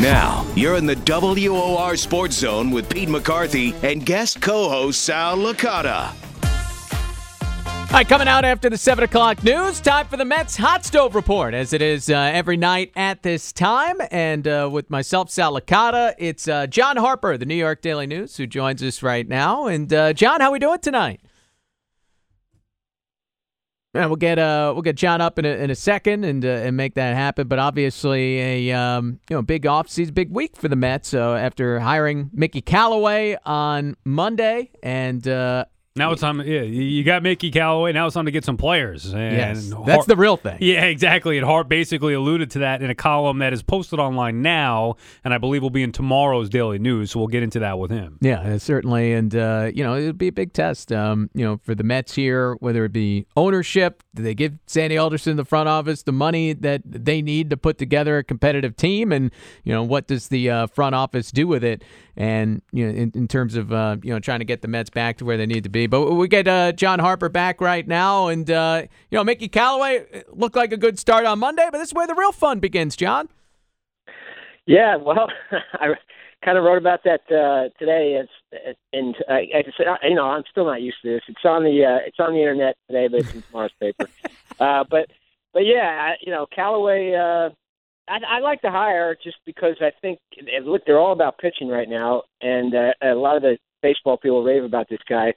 Now, you're in the WOR Sports Zone with Pete McCarthy and guest co-host Sal Licata. All right, coming out after the 7 o'clock news, time for the Mets Hot Stove Report, as it is uh, every night at this time. And uh, with myself, Sal Licata, it's uh, John Harper, the New York Daily News, who joins us right now. And uh, John, how we doing tonight? Yeah, we'll get uh we'll get John up in a, in a second and uh, and make that happen. But obviously a um you know big offseason, big week for the Mets. So after hiring Mickey Callaway on Monday and uh, Now it's time. Yeah, you got Mickey Callaway. Now it's time to get some players. And yes, Hart- that's the real thing. Yeah, exactly. And Harp basically alluded to that in a column that is posted online now, and I believe will be in tomorrow's Daily News. So we'll get into that with him. Yeah, uh, certainly, and uh, you know it'd be a big test. Um, you know, for the Mets here, whether it be ownership, do they give Sandy Alderson the front office the money that they need to put together a competitive team, and you know what does the uh, front office do with it? And you know, in, in terms of uh, you know trying to get the Mets back to where they need to be. But we get uh, John Harper back right now, and uh, you know Mickey Callaway looked like a good start on Monday, but this is where the real fun begins, John. Yeah, well, I kind of wrote about that uh, today, as, and uh, I just, you know, I'm still not used to this. It's on the uh, it's on the internet today, but it's in tomorrow's paper. Uh, but but yeah, I, you know, Callaway. Uh, I, I like the hire just because I think look, they're all about pitching right now, and uh, a lot of the baseball people rave about this guy.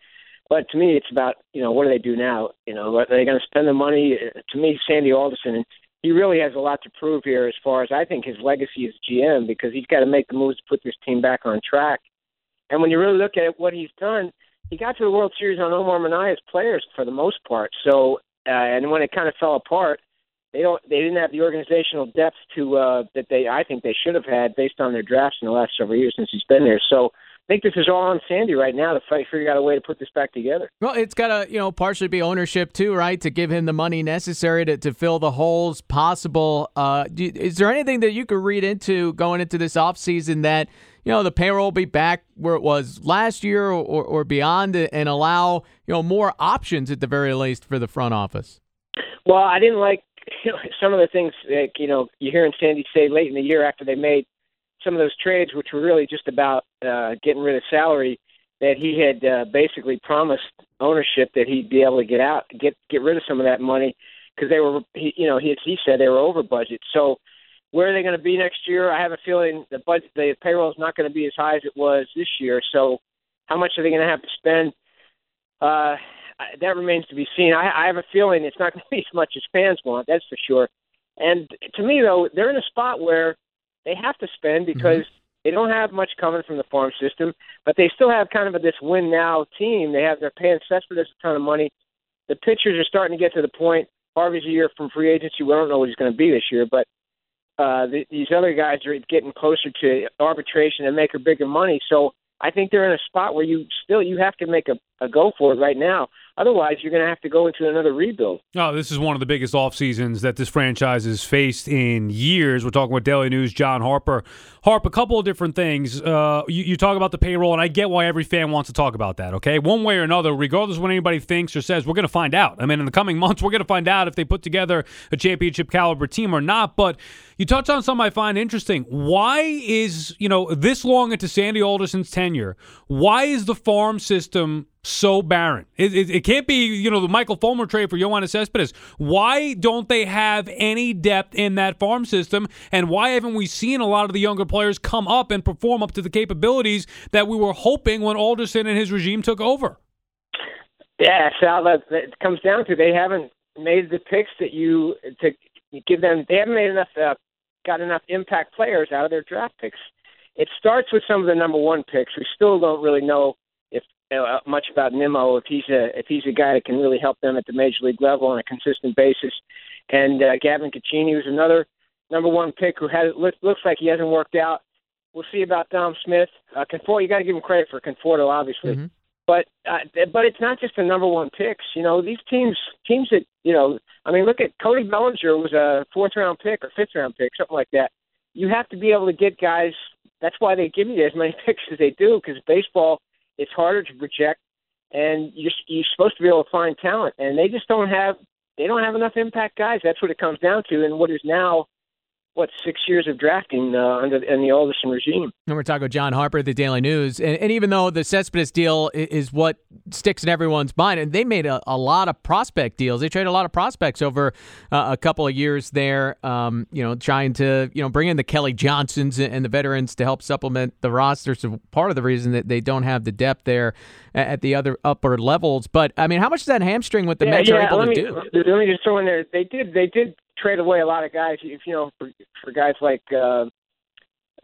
But to me, it's about you know what do they do now? You know, are they going to spend the money? To me, Sandy Alderson, he really has a lot to prove here as far as I think his legacy as GM because he's got to make the moves to put this team back on track. And when you really look at what he's done, he got to the World Series on Omar Minaya's players for the most part. So, uh, and when it kind of fell apart, they don't they didn't have the organizational depth to uh, that they I think they should have had based on their drafts in the last several years since he's been there. So. I think this is all on Sandy right now to fight, figure out a way to put this back together. Well, it's got to, you know, partially be ownership too, right? To give him the money necessary to, to fill the holes possible. Uh, do, is there anything that you could read into going into this offseason that, you know, the payroll will be back where it was last year or, or, or beyond and allow, you know, more options at the very least for the front office? Well, I didn't like you know, some of the things that, you know, you hear in Sandy say late in the year after they made some of those trades, which were really just about uh, getting rid of salary, that he had uh, basically promised ownership that he'd be able to get out, get get rid of some of that money because they were, he, you know, he he said they were over budget. So where are they going to be next year? I have a feeling the budget, the payroll is not going to be as high as it was this year. So how much are they going to have to spend? Uh, that remains to be seen. I, I have a feeling it's not going to be as much as fans want. That's for sure. And to me, though, they're in a spot where they have to spend because they don't have much coming from the farm system, but they still have kind of a, this win now team. They have they're paying Cespedes a ton of money. The pitchers are starting to get to the point. Harvey's a year from free agency. We don't know what he's going to be this year, but uh, the, these other guys are getting closer to arbitration and make a bigger money. So I think they're in a spot where you still you have to make a, go for it right now. Otherwise, you're going to have to go into another rebuild. Oh, this is one of the biggest off seasons that this franchise has faced in years. We're talking with Daily News, John Harper. Harp, a couple of different things. Uh, you, you talk about the payroll, and I get why every fan wants to talk about that, okay? One way or another, regardless of what anybody thinks or says, we're going to find out. I mean, in the coming months, we're going to find out if they put together a championship caliber team or not. But you touched on something I find interesting. Why is, you know, this long into Sandy Alderson's tenure, why is the farm system so barren? It, it, it can't be, you know, the Michael Fulmer trade for Yoenis Cespedes. Why don't they have any depth in that farm system? And why haven't we seen a lot of the younger players come up and perform up to the capabilities that we were hoping when Alderson and his regime took over? Yeah, Sal, that, that comes down to they haven't made the picks that you to give them. They haven't made enough, uh, got enough impact players out of their draft picks. It starts with some of the number one picks. We still don't really know much about Nimmo, if he's a if he's a guy that can really help them at the major league level on a consistent basis. And uh, Gavin Cecchini was another number one pick who has looks, looks like he hasn't worked out. We'll see about Dom Smith. Uh, Conforto, you got to give him credit for Conforto, obviously. Mm-hmm. But uh, but it's not just the number one picks. You know, these teams teams that you know. I mean, look at Cody Bellinger was a fourth round pick or fifth round pick, something like that. You have to be able to get guys. That's why they give you as many picks as they do because baseball it's harder to project, and you're you're supposed to be able to find talent, and they just don't have they don't have enough impact guys. That's what it comes down to, and what is now what six years of drafting uh, under in the Alderson regime. And we're talking with John Harper, the Daily News, and, and even though the Cespedes deal is, what sticks in everyone's mind, and they made a, a, lot of prospect deals. They traded a lot of prospects over uh, a couple of years there. Um, you know, trying to you know bring in the Kelly Johnsons and the veterans to help supplement the roster. So part of the reason that they don't have the depth there at the other upper levels. But I mean, how much does that hamstring what the yeah, Mets yeah, are able to me, do? Let me just throw in there. They did. They did trade away a lot of guys. If you know, for, for guys like uh,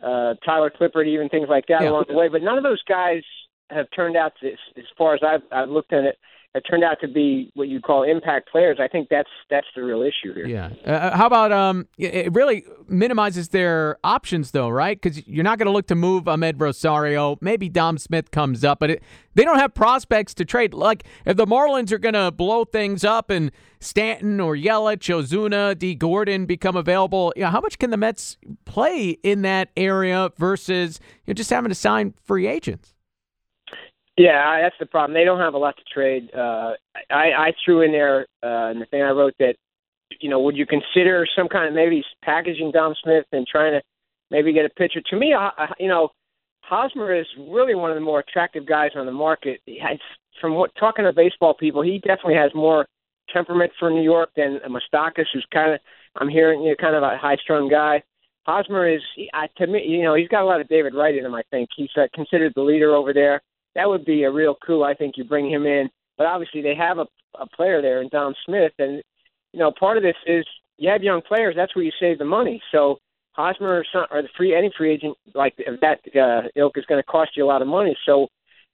uh, Tyler Clippard, even things like that Yeah. along the way. But none of those guys have turned out to, as far as I've, I've looked at it, have turned out to be what you call impact players. I think that's that's the real issue here. Yeah. Uh, how about um? It really minimizes their options, though, right? Because you're not going to look to move Amed Rosario. Maybe Dom Smith comes up, but it, they don't have prospects to trade. Like if the Marlins are going to blow things up and Stanton or Yelich, Ozuna, D. Gordon become available, you know, how much can the Mets play in that area versus you know, just having to sign free agents? Yeah, that's the problem. They don't have a lot to trade. Uh, I, I threw in there uh, in the thing I wrote that, you know, would you consider some kind of maybe packaging Dom Smith and trying to maybe get a pitcher? To me, I, you know, Hosmer is really one of the more attractive guys on the market. He from what talking to baseball people, he definitely has more temperament for New York than Moustakas, who's kind of I'm hearing you know, kind of a high-strung guy. Hosmer is, I, to me, you know, he's got a lot of David Wright in him. I think he's uh, considered the leader over there that would be a real coup. I think you bring him in, but obviously they have a, a player there in Dom Smith, and you know part of this is you have young players. That's where you save the money. So Hosmer or, some, or the free any free agent like that uh, ilk is going to cost you a lot of money. So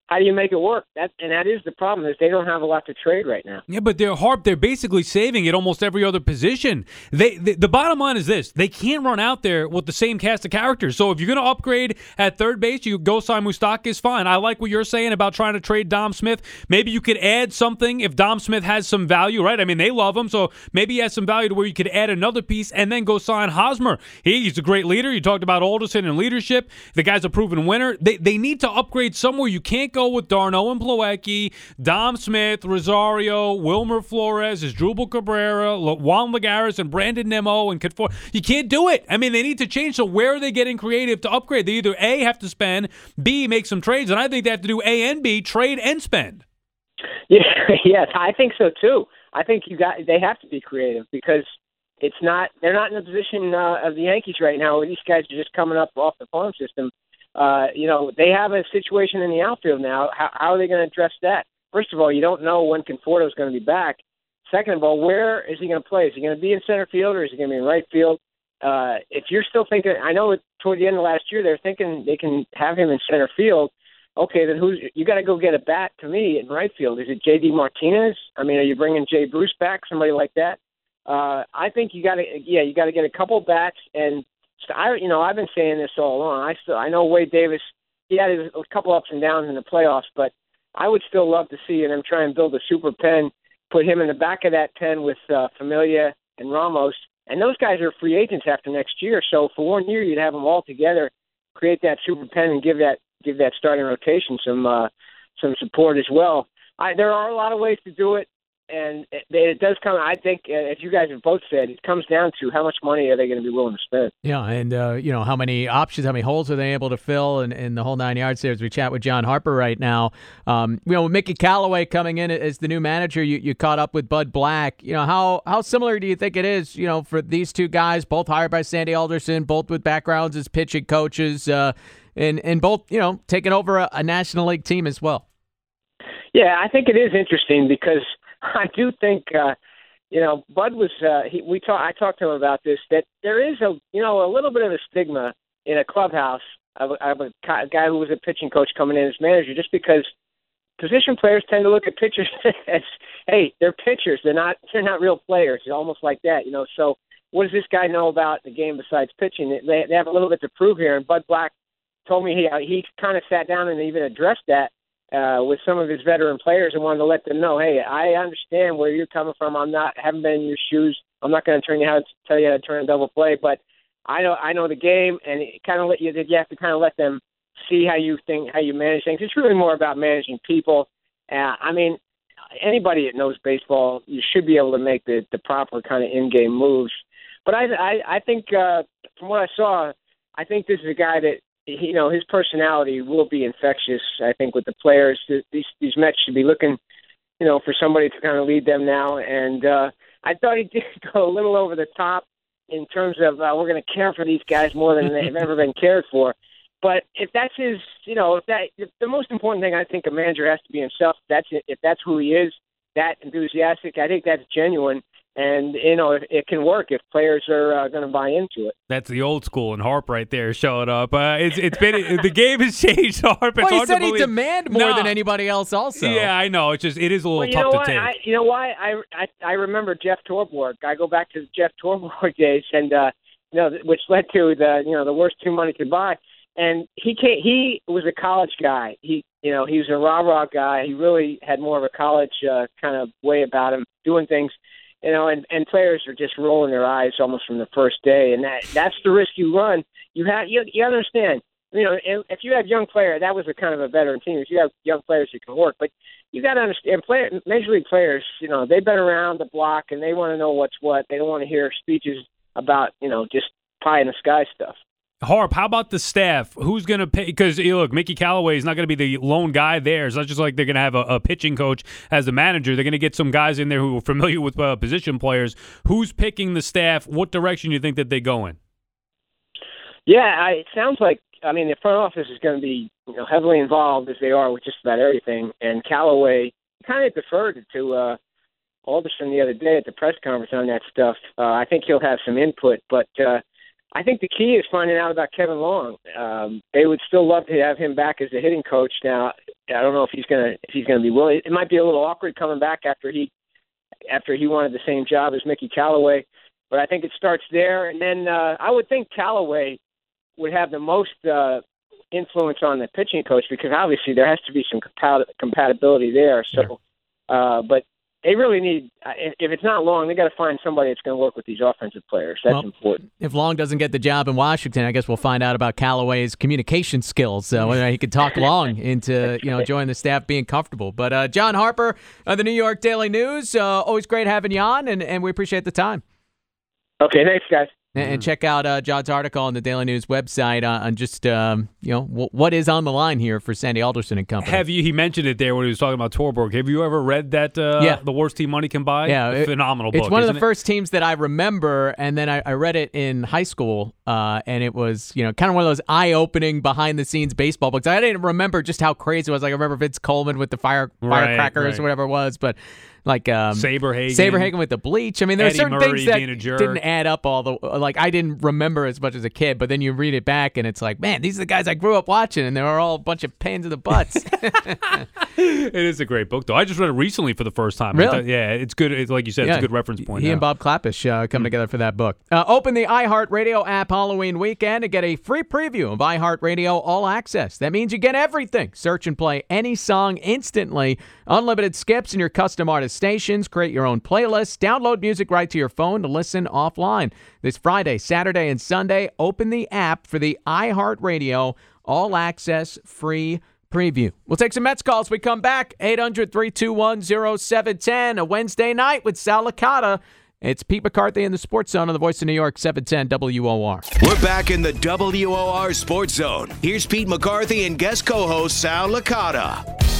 how do you make it work? That and that is the problem is they don't have a lot to trade right now. Yeah, but they're harp. They're basically saving at almost every other position. They, they the bottom line is this: they can't run out there with the same cast of characters. So if you're going to upgrade at third base, you go sign Moustakas. Fine. I like what you're saying about trying to trade Dom Smith. Maybe you could add something if Dom Smith has some value, right? I mean, they love him, so maybe he has some value to where you could add another piece and then go sign Hosmer. He, he's a great leader. You talked about Alderson and leadership. The guy's a proven winner. They they need to upgrade somewhere. You can't go with d'Arnaud and Plawecki, Dom Smith, Rosario, Wilmer Flores, Asdrubal Cabrera, Juan Lagares, and Brandon Nimmo and Confor. You can't do it. I mean, they need to change. So where are they getting creative to upgrade? They either A have to spend, B make some trades, and I think they have to do A and B, trade and spend. Yeah, yes, I think so too. I think you got they have to be creative because it's not they're not in the position uh, of the Yankees right now where these guys are just coming up off the farm system. Uh, you know, they have a situation in the outfield now. How, how are they going to address that? First of all, you don't know when Conforto is going to be back. Second of all, where is he going to play? Is he going to be in center field or is he going to be in right field? Uh, if you're still thinking, I know toward the end of last year they're thinking they can have him in center field. Okay, then who's you got to go get a bat to me in right field? Is it J.D. Martinez? I mean, are you bringing Jay Bruce back? Somebody like that? Uh, I think you got to, yeah, you got to get a couple bats. And I, you know, I've been saying this all along. I still, I know Wade Davis. He had a couple ups and downs in the playoffs, but I would still love to see them try and build a super pen, put him in the back of that pen with uh, Familia and Ramos, and those guys are free agents after next year. So for one year, you'd have them all together, create that super pen, and give that give that starting rotation some uh, some support as well. I, there are a lot of ways to do it, and it, it does come. I think, uh, as you guys have both said, it comes down to how much money are they going to be willing to spend. Yeah, and uh, you know how many options, how many holes are they able to fill, and, and the whole nine yards there. As we chat with John Harper right now, um, you know, with Mickey Callaway coming in as the new manager, you, you caught up with Bud Black. You know how how similar do you think it is? You know, for these two guys, both hired by Sandy Alderson, both with backgrounds as pitching coaches, uh, and and both you know taking over a, a National League team as well. Yeah, I think it is interesting because I do think uh, you know Bud was uh, he, we talk I talked to him about this that there is a you know a little bit of a stigma in a clubhouse of, a- of a ki- guy who was a pitching coach coming in as manager just because position players tend to look at pitchers as hey they're pitchers they're not they're not real players it's almost like that you know so what does this guy know about the game besides pitching? They, they have a little bit to prove here, and Bud Black told me he he kind of sat down and even addressed that uh, with some of his veteran players and wanted to let them know, hey, I understand where you're coming from. I'm not haven't been in your shoes. I'm not going to turn you how to tell you how to turn a double play, but I know I know the game, and it kind of let you you have to kind of let them see how you think how you manage things. It's really more about managing people. Uh, I mean, anybody that knows baseball, you should be able to make the the proper kind of in game moves. But I I, I think uh, from what I saw, I think this is a guy that you know his personality will be infectious. I think with the players, these these Mets should be looking, you know, for somebody to kind of lead them now. And uh, I thought he did go a little over the top in terms of uh, we're going to care for these guys more than they've ever been cared for. But if that's his, you know, if that if the most important thing I think a manager has to be himself. That's if that's who he is, that enthusiastic. I think that's genuine and you know it, it can work if players are uh, going to buy into it. That's the old school and Harp right there showing up. Uh, it's it's been the game has changed. Harp. It's well, he said he demand more no. than anybody else. Also, yeah, I know. It's just it is a little well, you tough know to what? take. I, you know why? I, I I remember Jeff Torborg. I go back to the Jeff Torborg days, and uh, you know, which led to the you know the worst two money could buy. And he came, he was a college guy. He you know he was a rah rah guy. He really had more of a college uh, kind of way about him doing things you know, and and players are just rolling their eyes almost from the first day, and that that's the risk you run. You have you you understand. You know, if you have young player, that was a kind of a veteran team. If you have young players who can work, but you got to understand, player, major league players, you know, they've been around the block and they want to know what's what. They don't want to hear speeches about, you know, just pie in the sky stuff. Harp, how about the staff? Who's going to pay? Because look, Mickey Callaway is not going to be the lone guy there. It's not just like they're going to have a, a, pitching coach as a manager. They're going to get some guys in there who are familiar with uh, position players. Who's picking the staff? What direction do you think that they go in? Yeah, I, it sounds like I mean the front office is going to be you know, heavily involved as they are with just about everything. And Callaway kind of deferred to uh, Alderson the other day at the press conference on that stuff. Uh, I think he'll have some input, but. Uh, I think the key is finding out about Kevin Long. Um, they would still love to have him back as a hitting coach. Now, I don't know if he's gonna if he's gonna be willing. It might be a little awkward coming back after he after he wanted the same job as Mickey Callaway, but I think it starts there. And then uh, I would think Callaway would have the most uh, influence on the pitching coach because obviously there has to be some compat- compatibility there. So, uh, but they really need uh, if it's not long they got to find somebody that's going to work with these offensive players. That's well, important. if long doesn't get the job in washington i guess we'll find out about callaway's communication skills so whether he could talk long into you know joining the staff being comfortable. But uh, john harper of the new york daily news uh, always great having you on and, and we appreciate the time. Okay thanks guys and, check out uh, John's article on the Daily News website uh, on just um, you know w- what is on the line here for Sandy Alderson and company. Have you? He mentioned it there when he was talking about Torborg. Have you ever read that? Uh, yeah, the worst team money can buy. Yeah, it, phenomenal. It's book, one of the it? first teams that I remember, and then I, I read it in high school, uh, and it was you know kind of one of those eye-opening behind-the-scenes baseball books. I didn't remember just how crazy it was. Like I remember Vince Coleman with the fire firecrackers right, right. or whatever it was, but like um, Saberhagen, Saberhagen with the bleach. I mean, there's certain Murray things that didn't add up all the like. I didn't remember as much as a kid, but then you read it back and it's like, man, these are the guys I grew up watching, and they were all a bunch of pains in the butts. it is a great book, though. I just read it recently for the first time. Really? Thought, yeah, it's good. It's, like you said, Yeah. it's a good reference point. He yeah. and Bob Klapisch uh, come together for that book. Uh, open the iHeartRadio app Halloween weekend to get a free preview of iHeartRadio All Access. That means you get everything. Search and play any song instantly. Unlimited skips and your custom artist stations. Create your own playlists. Download music right to your phone to listen offline. This Friday, Saturday, and Sunday, open the app for the iHeartRadio All Access free preview. We'll take some Mets calls. We come back. 800 321 0710. A Wednesday night with Sal Licata. It's Pete McCarthy in the Sports Zone on the Voice of New York, 710 WOR. We're back in the WOR Sports Zone. Here's Pete McCarthy and guest co-host Sal Licata.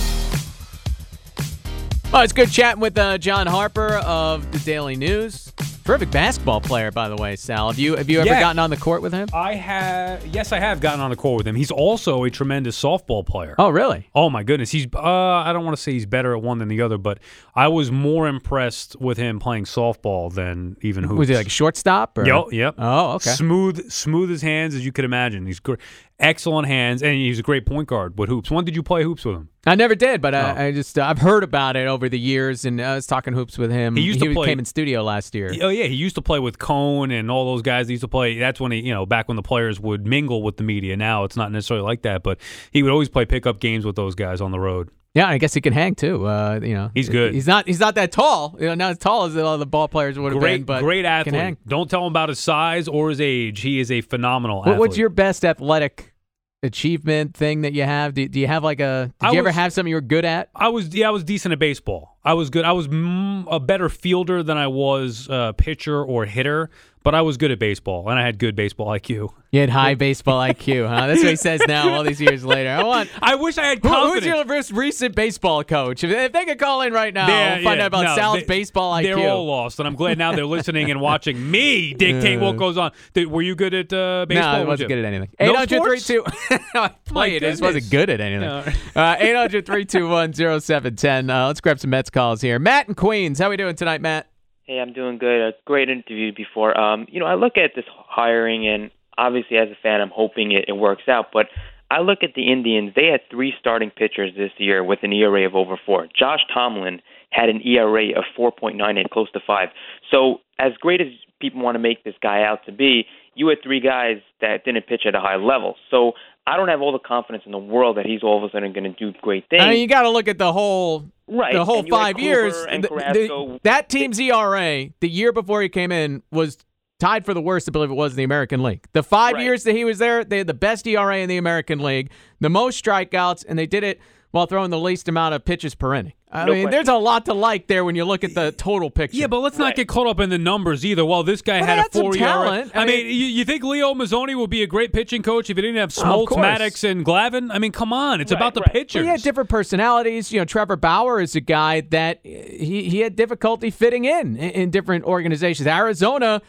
Oh, it's good chatting with uh, John Harper of the Daily News. Terrific basketball player, by the way, Sal. Have you have you ever Yeah. gotten on the court with him? I have, yes, I have gotten on the court with him. He's also a tremendous softball player. Oh, really? Oh my goodness, he's. Uh, I don't want to say he's better at one than the other, but I was more impressed with him playing softball than even hoops. Was he like shortstop? Or? Yep, yep. Oh, okay. Smooth, smooth as hands as you could imagine. He's gr- excellent hands, and he's a great point guard with hoops. When did you play hoops with him? I never did, but Oh. I, I just uh, I've heard about it over the years, and I was talking hoops with him. He used to play- came in studio last year. Oh yeah, he used to play with Cone and all those guys. He used to play. That's when he, you know, back when the players would mingle with the media. Now it's not necessarily like that, but he would always play pickup games with those guys on the road. Yeah, I guess he can hang too. Uh, you know, He's good. He's not. He's not that tall. You know, not as tall as all the ball players would have been. But great can athlete. hang. Don't tell him about his size or his age. He is a phenomenal What, athlete. what's your best athletic achievement thing that you have? Do, do you have like a? Did I you ever have something you were good at? I was yeah, I was decent at baseball. I was good. I was mm, a better fielder than I was uh, pitcher or hitter, but I was good at baseball and I had good baseball IQ. You had high baseball IQ, huh? That's what he says now, all these years later. I want. I wish I had Who, confidence. who's your most recent baseball coach? If, if they could call in right now, Yeah, and find yeah, out about no, Sal's they- baseball IQ. They're all lost, and I'm glad now they're listening and watching me dictate what goes on. Did, were you good at uh, baseball? No, I wasn't good at anything. No 800 sports? 32 I played. I just wasn't good at anything. Uh, 800 321 0710. Uh, Let's grab some Mets calls here. Matt in Queens. How are we doing tonight, Matt? Hey, I'm doing good. A great interview before. Um, you know, I look at this hiring, and obviously, as a fan, I'm hoping it, it works out. But I look at the Indians. They had three starting pitchers this year with an ERA of over four. Josh Tomlin had an ERA of 4.98, close to five. So, as great as people want to make this guy out to be, you had three guys that didn't pitch at a high level. So, I don't have all the confidence in the world that he's all of a sudden going to do great things. I mean, you got to look at the whole Right, the whole five years. The- the- that team's ERA the year before he came in was tied for the worst, I believe it was in the American League. The five Right. years that he was there, they had the best ERA in the American League, the most strikeouts, and they did it while throwing the least amount of pitches per inning. I No mean, question. there's a lot to like there when you look at the total picture. Yeah, but let's not Right. get caught up in the numbers either. Well, this guy But had a four year. I, I mean, mean- you, you think Leo Mazzone would be a great pitching coach if he didn't have Well, Smoltz. Maddux, and Glavine? I mean, come on, it's Right, about the right. pitchers. Well, he had different personalities. You know, Trevor Bauer is a guy that he, he had difficulty fitting in, in in different organizations. Arizona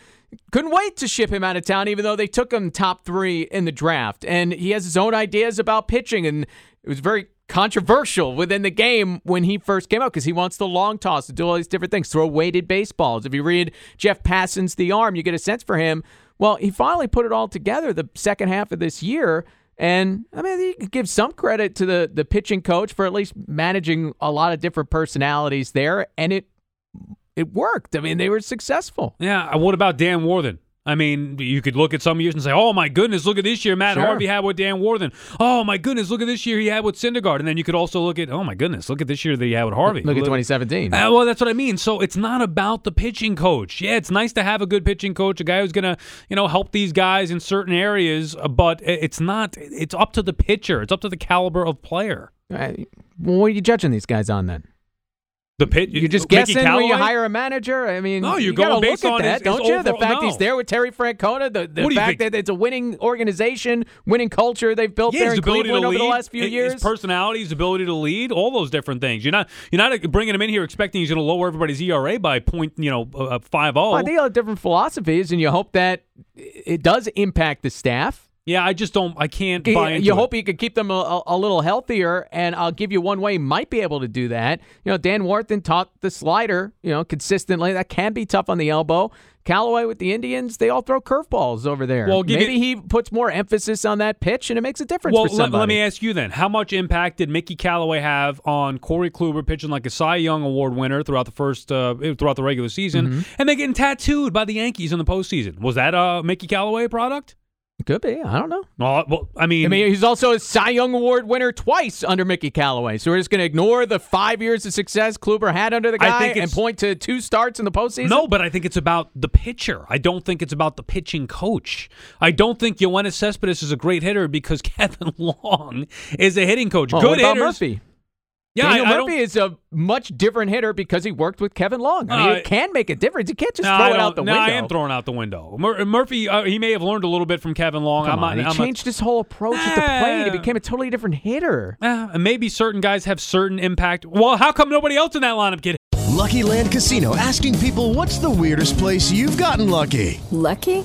couldn't wait to ship him out of town, even though they took him top three in the draft. And he has his own ideas about pitching, and it was very controversial within the game when he first came out because he wants the long toss to do all these different things, throw weighted baseballs. If you read Jeff Passan's The Arm, you get a sense for him. Well, he finally put it all together the second half of this year. And I mean, you can give some credit to the the pitching coach for at least managing a lot of different personalities there, and it it worked. I mean, they were successful. Yeah. uh, What about Dan Warthen? I mean, you could look at some years and say, "Oh my goodness, look at this year Matt Sure. Harvey had with Dan Warthen." Oh my goodness, look at this year he had with Syndergaard. And then you could also look at, "Oh my goodness, look at this year that he had with Harvey." Look at 2017. Uh, well, that's what I mean. So it's not about the pitching coach. Yeah, it's nice to have a good pitching coach, a guy who's gonna, you know, help these guys in certain areas. uh, But it's not. It's up to the pitcher. It's up to the caliber of player. What are you judging these guys on then? The pit. You're just Mickey guessing when you hire a manager. I mean, No, you're you going based look at that, his- don't his you? The overall- fact he's there with Terry Francona, the, the What do you fact that it's a winning organization, winning culture they've built Yeah, there his in Cleveland over the last few his years. personality, his ability to lead, all those different things. You're not you're not bringing him in here expecting he's going to lower everybody's ERA by point, you know, uh, five Well, zero. I think have different philosophies, and you hope that it does impact the staff. Yeah, I just don't. I can't You- buy into you it. hope you could keep them a, a little healthier, and I'll give you one way he might be able to do that. You know, Dan Warthen taught the slider, you know, consistently. That can be tough on the elbow. Callaway with the Indians, they all throw curveballs over there. Well, Maybe you- he puts more emphasis on that pitch, and it makes a difference Well, let, let me ask you then: How much impact did Mickey Callaway have on Corey Kluber pitching like a Cy Young Award winner throughout the first uh, throughout the regular season, Mm-hmm. and then getting tattooed by the Yankees in the postseason? Was that a Mickey Callaway product? Could be. I don't know. Well, well I mean, I mean, he's also a Cy Young Award winner twice under Mickey Callaway. So we're just going to ignore the five years of success Kluber had under the I guy think and point to two starts in the postseason. No, but I think it's about the pitcher. I don't think it's about the pitching coach. I don't think Yoenis Cespedes is a great hitter because Kevin Long is a hitting coach. Oh, Good hitters. Murphy. Yeah, Daniel I, I Murphy don't, is a much different hitter because he worked with Kevin Long. I mean, Uh, it can make a difference. You can't just no, throw it out the no, window. I am throwing out the window. Mur- Murphy, uh, he may have learned a little bit from Kevin Long. Come I'm on, not, he I'm changed his whole approach at the plate. He became a totally different hitter. Uh, maybe certain guys have certain impact. Well, how come nobody else in that lineup get? Lucky Land Casino asking people what's the weirdest place you've gotten lucky? Lucky?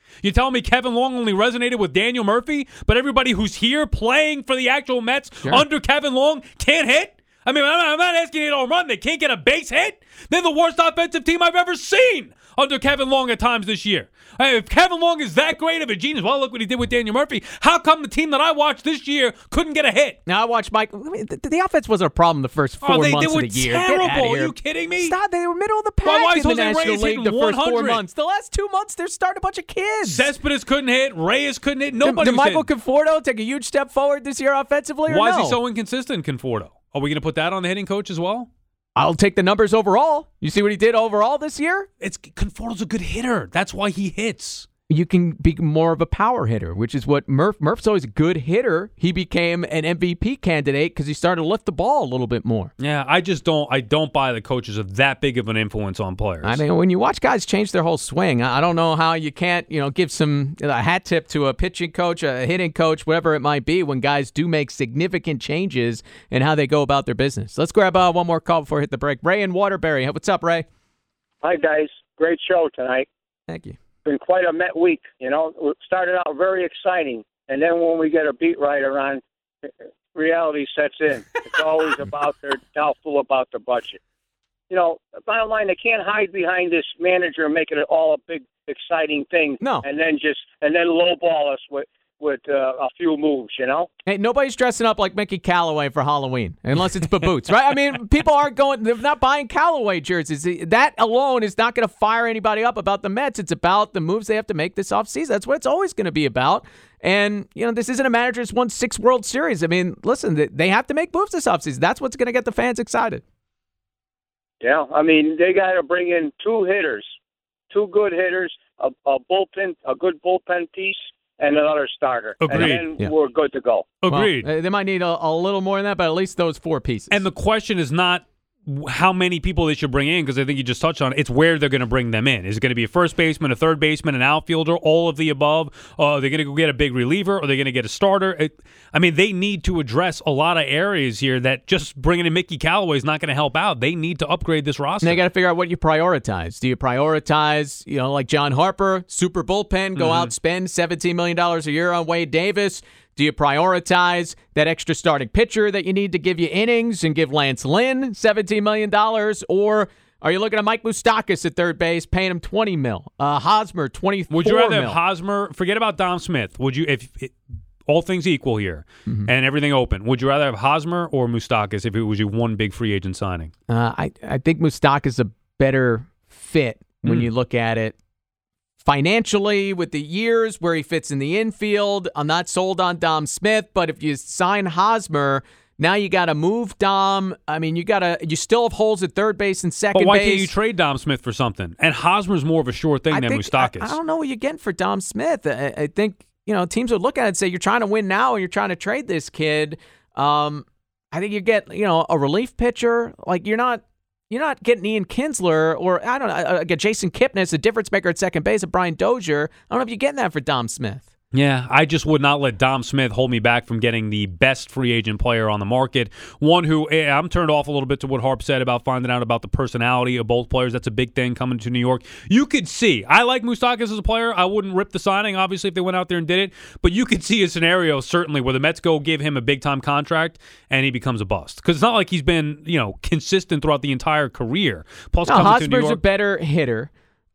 You telling me Kevin Long only resonated with Daniel Murphy, but everybody who's here playing for the actual Mets Sure. under Kevin Long can't hit? I mean, I'm not, I'm not asking you to run. They can't get a base hit. They're the worst offensive team I've ever seen under Kevin Long at times this year. Hey, if Kevin Long is that great of a genius, well, look what he did with Daniel Murphy. How come the team that I watched this year couldn't get a hit? Now I watched Mike. I mean, the, the offense wasn't a problem the first oh, four Oh, they, months they were of the year. Terrible. Are you kidding me? Stop! They were middle of the pack is in the National League the hitting first four 100? months. The last two months, they're starting a bunch of kids. Cespedes couldn't hit. Reyes couldn't hit. Did, Nobody. did Michael Conforto take a huge step forward this year offensively? Or Why no? is he so inconsistent, Conforto? Are we going to put that on the hitting coach as well? I'll take the numbers overall. You see what he did overall this year? It's Conforto's a good hitter. That's why he hits. You can be more of a power hitter, which is what Murph. Murph's always a good hitter. He became an MVP candidate because he started to lift the ball a little bit more. Yeah, I just don't. I don't buy the coaches are that big of an influence on players. I mean, when you watch guys change their whole swing, I I don't know how you can't, you know, give some a hat tip to a pitching coach, a hitting coach, whatever it might be, when guys do make significant changes in how they go about their business. Let's grab uh, one more call before we hit the break. Ray and Waterbury, what's up, Ray? Hi, guys. Great show tonight. Thank you. Been quite a Met week. You know, it started out very exciting, and then when we get a beat writer on, reality sets in. It's always about they're doubtful about the budget. You know, bottom line, they can't hide behind this manager and make it all a big, exciting thing. No. And then just and then lowball us with with uh, a few moves. You know. Hey, nobody's dressing up like Mickey Callaway for Halloween unless it's baboots, right? I mean, people aren't going, they're not buying Callaway jerseys. That alone is not going to fire anybody up about the Mets. It's about the moves they have to make this offseason. That's what it's always going to be about. And, you know, this isn't a manager that's won six World Series. I mean, listen, they- have to make moves this offseason. That's what's going to get the fans excited. Yeah, I mean they got to bring in two hitters, two good hitters, a, a bullpen, a good bullpen piece, and another starter. Agreed. And then Yeah. we're good to go. Agreed. Well, they might need a, a little more than that, but at least those four pieces. And the question is not w- how many people they should bring in because I think you just touched on it. It's where they're going to bring them in. Is it going to be a first baseman, a third baseman, an outfielder, all of the above? Uh, they're going to go get a big reliever, or they're going to get a starter. It, I mean, they need to address a lot of areas here that just bringing in Mickey Callaway is not going to help out. They need to upgrade this roster. And they got to figure out what you prioritize. Do you prioritize, you know, like John Harper, super bullpen, go out, spend $17 million a year on Wade Davis? Do you prioritize that extra starting pitcher that you need to give you innings and give Lance Lynn $17 million? Or are you looking at Mike Moustakas at third base, paying him 20 mil? Uh, Hosmer, 24 Would you rather mil. have Hosmer? Forget about Dom Smith. Would you, if all things equal here Mm-hmm. and everything open, would you rather have Hosmer or Moustakas if it was your one big free agent signing? Uh, I, I think Mustak is a better fit when Mm. you look at it financially with the years where he fits in the infield. I'm not sold on Dom Smith, but if you sign Hosmer, now you got to move Dom. I mean, you got to you still have holes at third base and second But why base. can't you trade Dom Smith for something? And Hosmer's more of a sure thing I than think-. I, I don't know what you're getting for Dom Smith. I, I think you know teams would look at it and say you're trying to win now and you're trying to trade this kid. Um, I think you get you know a relief pitcher. Like you're not you're not getting Ian Kinsler or I don't know uh, like a Jason Kipnis, a difference maker at second base, a Brian Dozier. I don't know if you're getting that for Dom Smith. Yeah, I just would not let Dom Smith hold me back from getting the best free agent player on the market. One who eh, I'm turned off a little bit to what Harp said about finding out about the personality of both players. That's a big thing coming to New York. You could see. I like Moustakas as a player. I wouldn't rip the signing, obviously, if they went out there and did it. But you could see a scenario certainly where the Mets go give him a big time contract and he becomes a bust. Because it's not like he's been you know consistent throughout the entire career. Plus, No, Hosmer's a better hitter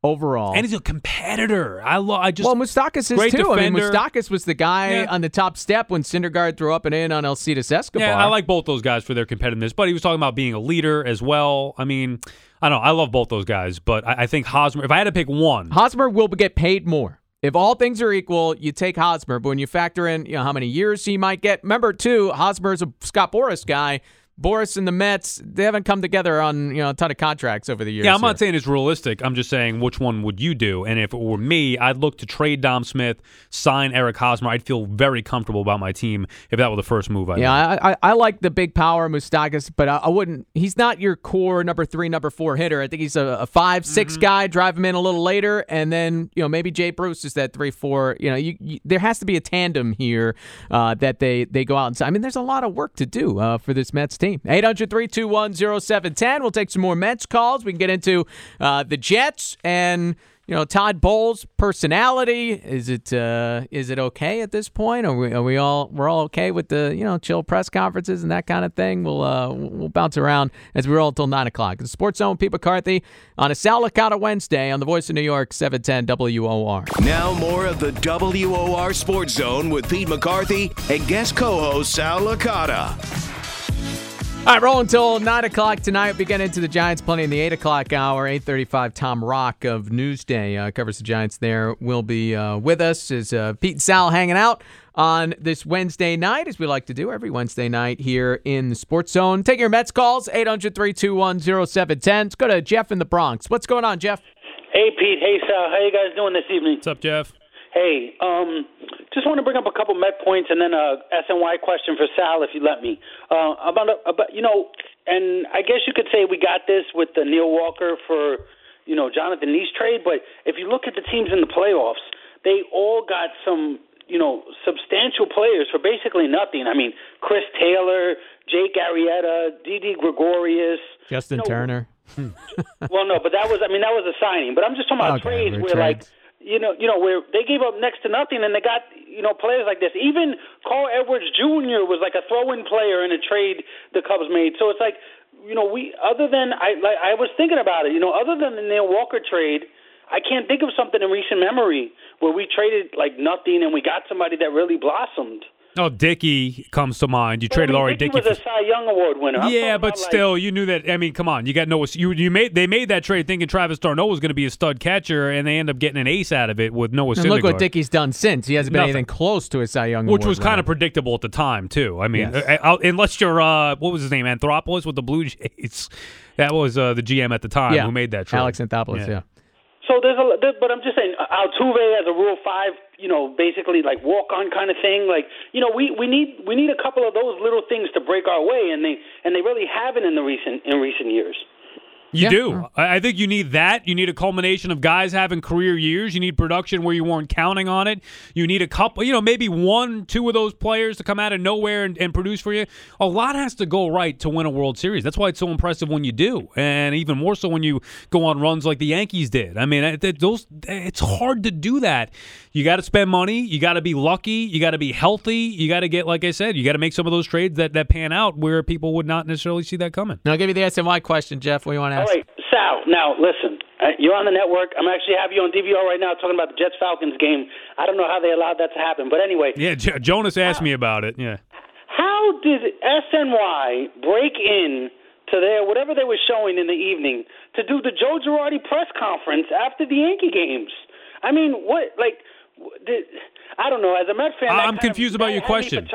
overall. and he's a competitor. I love. I just well, Moustakas is too. I mean, defender. Moustakas was the guy Yeah. on the top step when Syndergaard threw up and in on Alcides Escobar. Yeah, I like both those guys for their competitiveness, but he was talking about being a leader as well. I mean, I don't know. I love both those guys, but I, I think Hosmer, if I had to pick one, Hosmer will get paid more. If all things are equal, you take Hosmer. But when you factor in, you know, how many years he might get, remember too, Hosmer is a Scott Boras guy. Boras and the Mets, they haven't come together on you know a ton of contracts over the years. yeah, I'm not here. saying it's realistic. I'm just saying which one would you do? And if it were me, I'd look to trade Dom Smith, sign Eric Hosmer. I'd feel very comfortable about my team if that were the first move I Yeah. I, I I like the big power Moustakas, but I, I wouldn't. He's not your core number three, number four hitter. I think he's a, a 5 6 Mm-hmm. guy. Drive him in a little later, and then you know maybe Jay Bruce is that three four. You know, you, you, there has to be a tandem here uh, that they they go out and. I mean, there's a lot of work to do uh, for this Mets team. 800-321-0710. We'll take some more Mets calls. We can get into uh, the Jets and you know, Todd Bowles' personality is it uh, is it okay at this point? Are we are we all we're all okay with the you know chill press conferences and that kind of thing? We'll uh, we'll bounce around as we roll until nine o'clock. The Sports Zone, with Pete McCarthy on a Sal Licata Wednesday on the Voice of New York, seven ten WOR. Now more of the WOR Sports Zone with Pete McCarthy and guest co-host Sal Licata. All right, roll until 9 o'clock tonight. We get into the Giants plenty in the 8 o'clock hour. 8.35, Tom Rock of Newsday uh, covers the Giants there. Will be uh, with us as uh, Pete and Sal hanging out on this Wednesday night, as we like to do every Wednesday night here in the Sports Zone. Take your Mets calls, 800-321-0710. Let's go to Jeff in the Bronx. What's going on, Jeff? Hey, Pete. Hey, Sal. How you guys doing this evening? What's up, Jeff? Hey, um, just want to bring up a couple Met points and then a SNY question for Sal, if you let me. Uh, about, about you know, and I guess you could say we got this with the Neil Walker for you know Jonathan Niese trade, but if you look at the teams in the playoffs, they all got some you know substantial players for basically nothing. I mean, Chris Taylor, Jake Arrieta, Didi Gregorius, Justin you know, Turner. well, no, but that was I mean that was a signing. But I'm just talking about Okay, trades where like trades. You know you know where they gave up next to nothing and they got you know players like this. Even Carl Edwards Jr. was like a throw-in player in a trade the Cubs made. So it's like you know we other than I like I was thinking about it. You know other than the Neil Walker trade. I can't think of something in recent memory where we traded like nothing and we got somebody that really blossomed. Oh, Dickey comes to mind. You But, I traded mean, Laurie Dickey Dickey. was a Cy Young Award winner. I'm yeah, but about, like- still, you knew that. I mean, come on, you got Noah. You you made they made that trade thinking Travis d'Arnaud was going to be a stud catcher, and they end up getting an ace out of it with Noah And look what Syndergaard. Dickey's done since. He hasn't been Nothing. anything close to a Cy Young which Award was kind winner. of predictable at the time too. I mean, Yes. uh, uh, unless you're uh, what was his name, Anthopoulos with the Blue Jays. That was uh, the GM at the time Yeah, who made that trade. Alex Anthopoulos, yeah. So there's a, but I'm just saying, uh, Altuve as a Rule Five, you know, basically like walk on kind of thing. Like, you know, we we need we need a couple of those little things to break our way, and they and they really haven't in the recent in recent years. You do. Mm. I I think you need that. You need a culmination of guys having career years. You need production where you weren't counting on it. You need a couple, you know, maybe one, two of those players to come out of nowhere and, and produce for you. A lot has to go right to win a World Series. That's why it's so impressive when you do, and even more so when you go on runs like the Yankees did. I mean, those it's hard to do that. You got to spend money. You got to be lucky. You got to be healthy. You got to get, like I said, you got to make some of those trades that that pan out where people would not necessarily see that coming. Now, I'll give you the SNY question, Jeff. What do you want to ask? right, Sal. Now listen, uh, you're on the network. I'm actually have you on DVR right now talking about the Jets Falcons game. I don't know how they allowed that to happen, but anyway, Yeah, J- Jonas asked me about it. Yeah. How did SNY break in to their whatever they were showing in the evening to do the Joe Girardi press conference after the Yankee games? I mean, what like w- did, I don't know. As a Met fan, I'm kind of- confused about your question.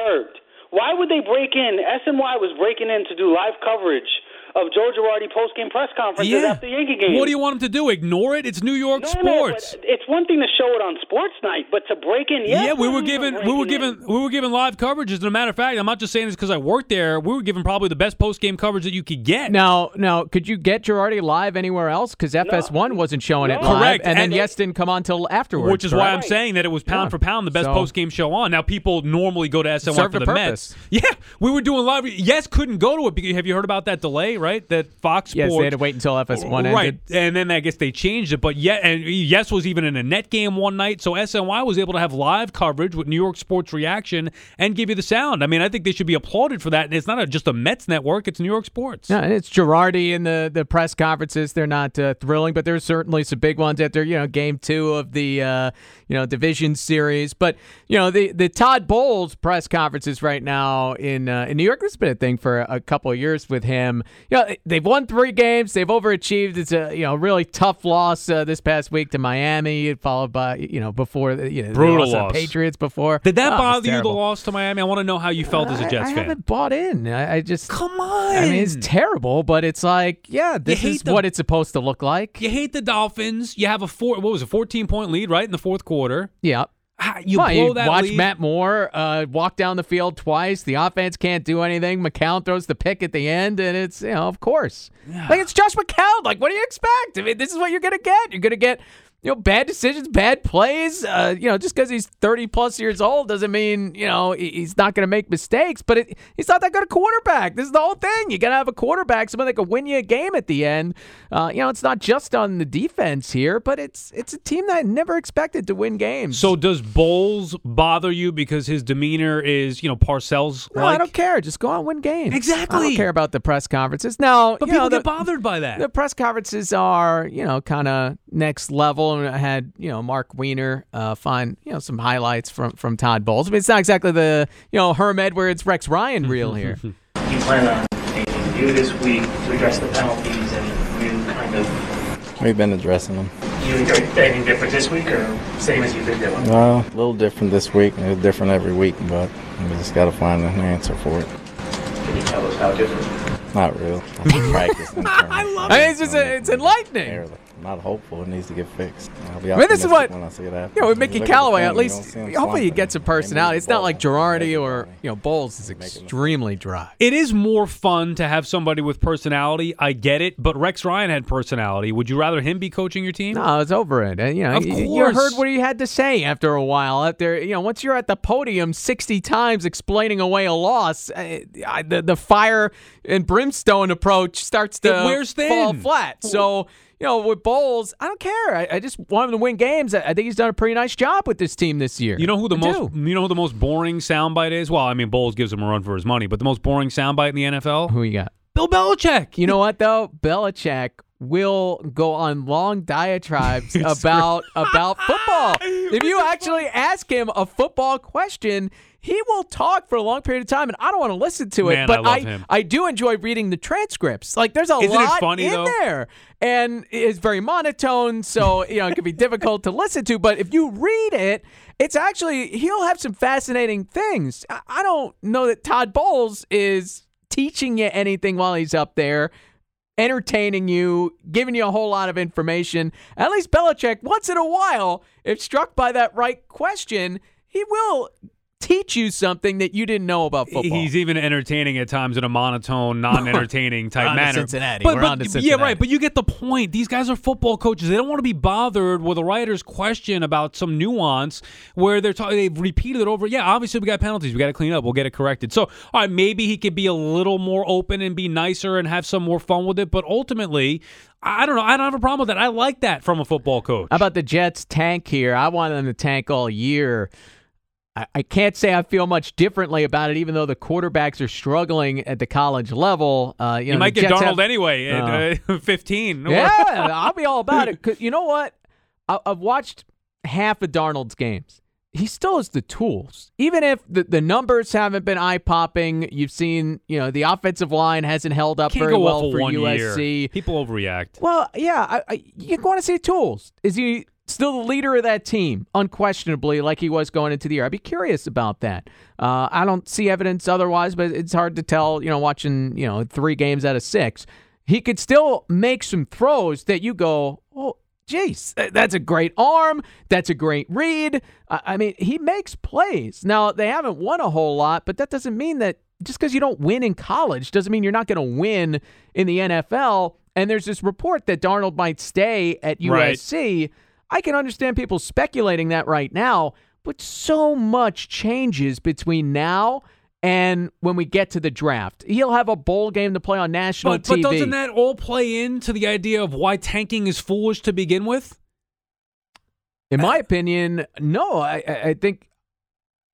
Why would they break in? SNY was breaking in to do live coverage of Joe Girardi post game press conferences after the Yankee games. What do you want him to do? Ignore it? It's New York No, sports. No, it's one thing to show it on sports night, but to break in, yes, yeah, we were we're given we breaking were in. given we were given live coverage. As a matter of fact, I'm not just saying this because I worked there. We were given probably the best post game coverage that you could get. Now, now, could you get Girardi live anywhere else? Because FS1 wasn't showing it live, Correct, and then and- Yes didn't come on till afterwards. Which is why I'm saying that it was pound Yeah. for pound the best So- post game show on. Now people normally go to SNY Served for the purpose. Mets. Yeah, we were doing live. Yes, couldn't go to it. because Have you heard about that delay? Right, that Fox Yes, Sports. they had to wait until FS1 ended. Right, and then I guess they changed it. But yet, and Yes was even in a net game one night, so SNY was able to have live coverage with New York sports reaction and give you the sound. I mean, I think they should be applauded for that. And it's not a, just a Mets network; it's New York sports. Yeah, and it's Girardi in the, the press conferences. They're not uh, thrilling, but there's certainly some big ones after you know game two of the uh, you know division series. But you know the the Todd Bowles press conferences right now in uh, in New York. This has been a thing for a couple of years with him. You know they've won three games. They've overachieved. It's a you know really tough loss uh, this past week to Miami, followed by you know before the you know Brutal loss. Patriots before. Did that Oh, bother you? The loss to Miami. I want to know how you felt as a Jets I, I fan. haven't bought in. I, I just come on. I mean, it's terrible, but it's like, yeah, this is the- what it's supposed to look like. You hate the Dolphins. You have a four. What was it? Fourteen point lead, right in the fourth quarter. Yeah. You Well, blow that watch lead. Matt Moore uh, walk down the field twice. The offense can't do anything. McCown throws the pick at the end, and it's you know, of course, like it's Josh McCown. Like, what do you expect? I mean, this is what you're gonna get. You're gonna get you know, bad decisions, bad plays. Uh, you know, just because he's 30 plus years old doesn't mean, you know, he's not going to make mistakes, but it, he's not that good a quarterback. This is the whole thing. You got to have a quarterback, someone that can win you a game at the end. Uh, you know, it's not just on the defense here, but it's it's a team that I never expected to win games. So does Bowles bother you because his demeanor is, you know, Parcells No. I don't care. Just go out and win games. Exactly. I don't care about the press conferences. No, But you people know, get bothered by that. The press conferences are, you know, kind of next level. And I had, you know, Mark Weiner uh, find, you know, some highlights from from Todd Bowles. I mean, it's not exactly the, you know, Herm Edwards, Rex Ryan reel here. you plan on anything new this week to address the penalties and new kind of We've been addressing them. you doing anything different this week or same as you've been doing? Well, a little different this week. It's different every week, but we just got to find an answer for it. Can you tell us how different? Not real. practice. I love it. I mean, it's just a, it's enlightening. I'm not hopeful. It needs to get fixed. I'll be I mean, this is what when I see it happen. you know with Mickey Look at the Callaway. At least, don't see him hopefully, he gets get some personality. It's not like Girardi or you know Bowles is extremely dry. It is more fun to have somebody with personality. I get it, but Rex Ryan had personality. Would you rather him be coaching your team? No, I was over it. Uh, You know, Of you, you heard what he had to say after a while. After you know, once you're at the podium sixty times explaining away a loss, uh, the the fire and brimstone approach starts to It wears fall flat. So. You know, with Bowles, I don't care. I, I just want him to win games. I I think he's done a pretty nice job with this team this year. You know who the I most do. you know who the most boring soundbite is? Well, I mean Bowles gives him a run for his money, but the most boring soundbite in the NFL? Who you got? Bill Belichick. You know what though? Belichick will go on long diatribes about about football. If you actually ask him a football question, he will talk for a long period of time, and I don't want to listen to it. Man, but I him. I do enjoy reading the transcripts. Like there's a Isn't lot funny, in though? there, and it's very monotone, so you know it can be difficult to listen to. But if you read it, it's actually he'll have some fascinating things. I, I don't know that Todd Bowles is teaching you anything while he's up there entertaining you, giving you a whole lot of information. At least Belichick, once in a while, if struck by that right question, he will teach you something that you didn't know about football. He's even entertaining at times in a monotone, non-entertaining type On to manner. Cincinnati. But, We're but- on to Cincinnati. Yeah, right. But you get the point. These guys are football coaches. They don't want to be bothered with a writer's question about some nuance where they're talking. They've repeated it over. Yeah, obviously we got penalties. We got to clean up. We'll get it corrected. So, all right, maybe he could be a little more open and be nicer and have some more fun with it. But ultimately, I I don't know. I don't have a problem with that. I like that from a football coach. How about the Jets tank here? I wanted them to tank all year. I, I can't say I feel much differently about it, even though the quarterbacks are struggling at the college level. Uh, you, You know, might get Jets Darnold have- anyway at uh, 15. Yeah, I'll be all about it. 'Cause you know what? I, I've watched half of Darnold's games. He still has the tools. Even if the, the numbers haven't been eye popping, you've seen, you know, the offensive line hasn't held up Can't very well for USC. year. People overreact. Well, yeah, I, I, you want to see tools. Is he still the leader of that team, unquestionably, like he was going into the year? I'd be curious about that. Uh, I don't see evidence otherwise, but it's hard to tell. You know, watching you know three games out of six, he could still make some throws that you go, oh. Jeez, that's a great arm. That's a great read. I mean, he makes plays. Now, they haven't won a whole lot, but that doesn't mean that just because you don't win in college doesn't mean you're not going to win in the NFL. And there's this report that Darnold might stay at Right. I can understand people speculating that right now, but so much changes between now and when we get to the draft. He'll have a bowl game to play on national But, but doesn't that all play into the idea of why tanking is foolish to begin with? In my uh, opinion, no. I I think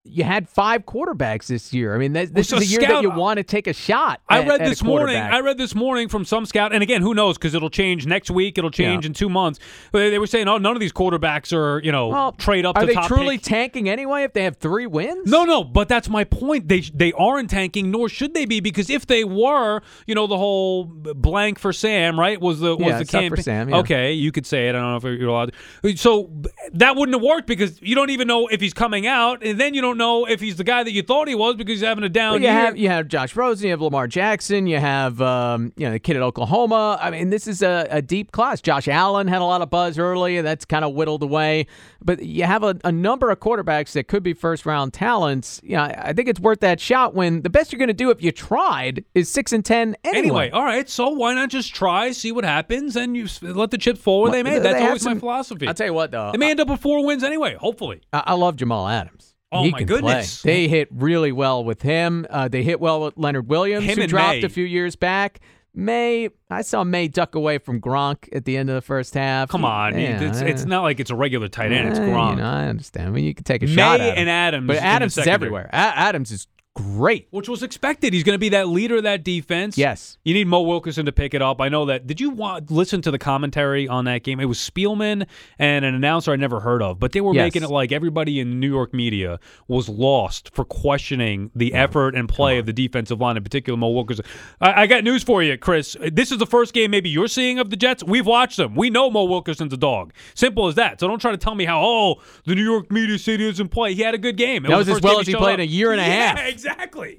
you had five quarterbacks this year. I mean, this, this Well, is so the year that you want to take a shot. I at- read at a this morning. I read this morning from some scout, and again, who knows? Because it'll change next week. It'll change Yeah. in two months. They- they were saying, oh, none of these quarterbacks are, you know, Well, trade up Are they truly pick. tanking anyway if they have three wins? No, no, but that's my point. They they aren't tanking, nor should they be, because if they were, you know, the whole blank for Sam, right? Was the was Yeah, the campaign? Sam, yeah. Okay, you could say it. I don't know if you're allowed. To. So that wouldn't have worked because you don't even know if he's coming out, and then you don't don't know if he's the guy that you thought he was because he's having a down you year. have you have Josh Rosen, you have Lamar Jackson, you have um, you know the kid at Oklahoma. I mean, this is a, a deep class. Josh Allen had a lot of buzz early, and that's kind of whittled away. But you have a, a number of quarterbacks that could be first round talents. Yeah, I think it's worth that shot. When the best you're going to do if you tried is six and ten anyway. Anyway, all right. So why not just try, see what happens, and you let the chips fall where they may. That's always my philosophy. I'll tell you what, though. They may end up with four wins anyway. Hopefully. I, I love Jamal Adams. Oh, he my goodness. Play. They hit really well with him. Uh, they hit well with Leonard Williams, Him who dropped Maye. a few years back. Maye, I saw Maye duck away from Gronk at the end of the first half. Come on, Yeah, it's, it's not like it's a regular tight end. It's eh, you Gronk. know, I understand. I mean, you can take a Maye shot at him. and Adams but Adams is everywhere. A- Adams is great. Which was expected. He's going to be that leader of that defense. Yes. You need Mo Wilkerson to pick it up. I know that. Did you wa- listen to the commentary on that game? It was Spielman and an announcer I never heard of, but they were Yes. making it like everybody in New York media was lost for questioning the oh, effort and play of the defensive line, in particular Mo Wilkerson. I, I got news for you, Chris. This is the first game maybe you're seeing of the Jets. We've watched them. We know Mo Wilkerson's a dog. Simple as that. So don't try to tell me how, oh, the New York media say he doesn't play. He had a good game. It That was the as well as he played up. a year and a Yeah, half. exactly.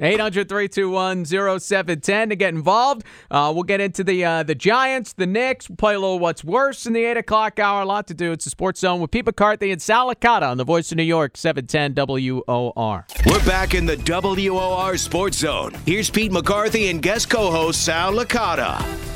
800 321 0710 to get involved. Uh, we'll get into the uh, the Giants, the Knicks. We'll play a little what's worse in the 8 o'clock hour. A lot to do. It's the Sports Zone with Pete McCarthy and Sal Licata on the Voice of New York, 710 WOR. We're back in the WOR Sports Zone. Here's Pete McCarthy and guest co-host Sal Licata.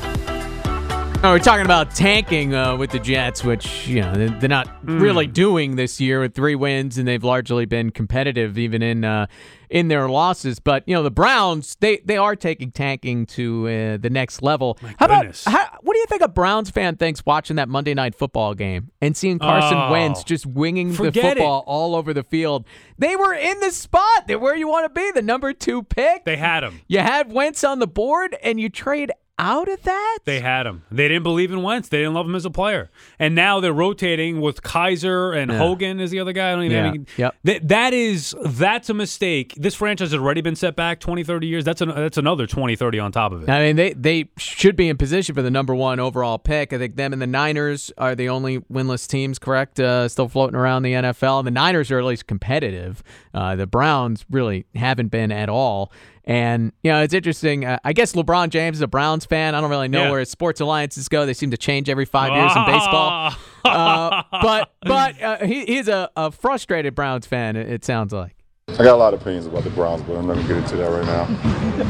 Oh, we're talking about tanking uh, with the Jets, which you know they're not really doing this year with three wins, and they've largely been competitive even in uh, in their losses. But you know the Browns, they they are taking tanking to uh, the next level. how goodness. about how, what do you think a Browns fan thinks watching that Monday night football game and seeing Carson Oh, Wentz just winging the forget it. football all over the field? They were in the spot. They're where you want to be, the number two pick. They had him. You had Wentz on the board, and you trade out of that. They had him. They didn't believe in Wentz. They didn't love him as a player. And now they're rotating with Kizer and Yeah. Hogan is the other guy. I don't even Yeah. any- Yep. That, that is that's a mistake. This franchise has already been set back 20, 30 years. That's an, that's another 20, 30 on top of it. I mean, they they should be in position for the number one overall pick. I think them and the Niners are the only winless teams, correct? Uh, still floating around the NFL. The Niners are at least competitive. Uh, the Browns really haven't been at all. And you know, it's interesting. Uh, I guess LeBron James is a Browns fan. I don't really know Yeah. where his sports alliances go. They seem to change every five years in baseball. Uh, but but uh, he, he's a, a frustrated Browns fan. It, it sounds like. I got a lot of opinions about the Browns, but I'm not gonna get into that right now.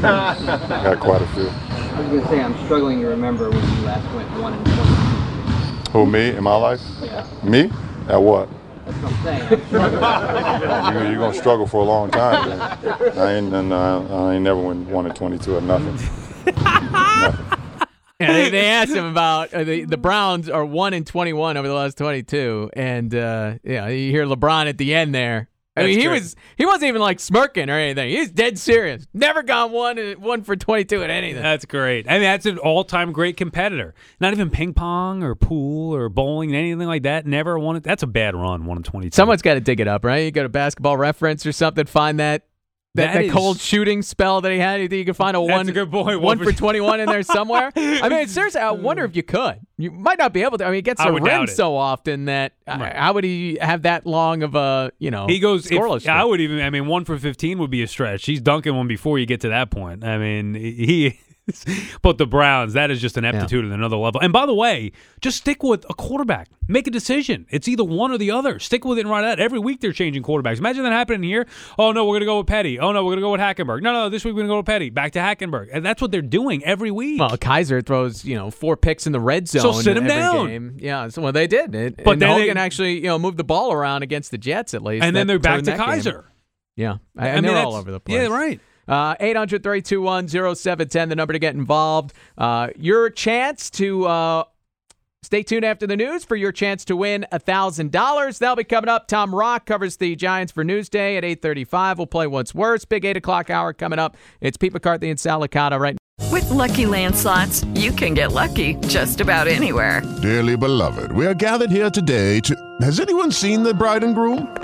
I got quite a few. I was gonna say I'm struggling to remember when you last went one and twenty. Who me in my life? Me? At what? That's what I'm saying. You, you're gonna struggle for a long time. Man. I ain't, and, uh, I ain't never win one at 22 or nothing. Yeah, they, they asked him about uh, the the Browns are one in twenty one over the last twenty two, and uh, yeah, you hear LeBron at the end there. I That's mean, he true. was he wasn't even like smirking or anything. He's dead serious. Never gone one one for twenty two at anything. That's great. I mean, that's an all-time great competitor. Not even ping pong or pool or bowling, anything like that. Never won it. That's a bad run. One in twenty-two. Someone's got to dig it up, right? You go to Basketball Reference or something, find that. That, That that is- cold shooting spell that he had. You think you can find a one, a good boy, one One for twenty one in there somewhere? I mean, seriously, I wonder if you could. You might not be able to. I mean, it gets would rim so often that uh, how would he have that long of a you know? He goes. If. I would even. I mean, one for fifteen would be a stretch. He's dunking one before you get to that point. I mean, he. But the Browns, that is just an aptitude at another level. And by the way, just stick with a quarterback. Make a decision. It's either one or the other. Stick with it and ride out. Every week they're changing quarterbacks. Imagine that happening here. Oh no, we're gonna go with Petty. Oh no, we're gonna go with Hackenberg. No, no, this week we're gonna go with Petty. Back to Hackenberg. And that's what they're doing every week. Well, Kizer throws you know four picks in the red zone. So sit him down. Game. Yeah, so well they did. It, But and then Hogan they- actually you know moved the ball around against the Jets at least, and then they're back to that game. Kizer. Yeah, I and mean, they're all over the place. yeah, right. Uh, 800 321 0710, the number to get involved. Uh, your chance to uh, stay tuned after the news for your chance to win $1,000. That'll be coming up. Tom Rock covers the Giants for Newsday at 835. We'll play What's Worse. Big 8 o'clock hour coming up. It's Pete McCarthy and Sal Licata right With Lucky Land slots, you can get lucky just about anywhere. Dearly beloved, we are gathered here today to. Has anyone seen the bride and groom?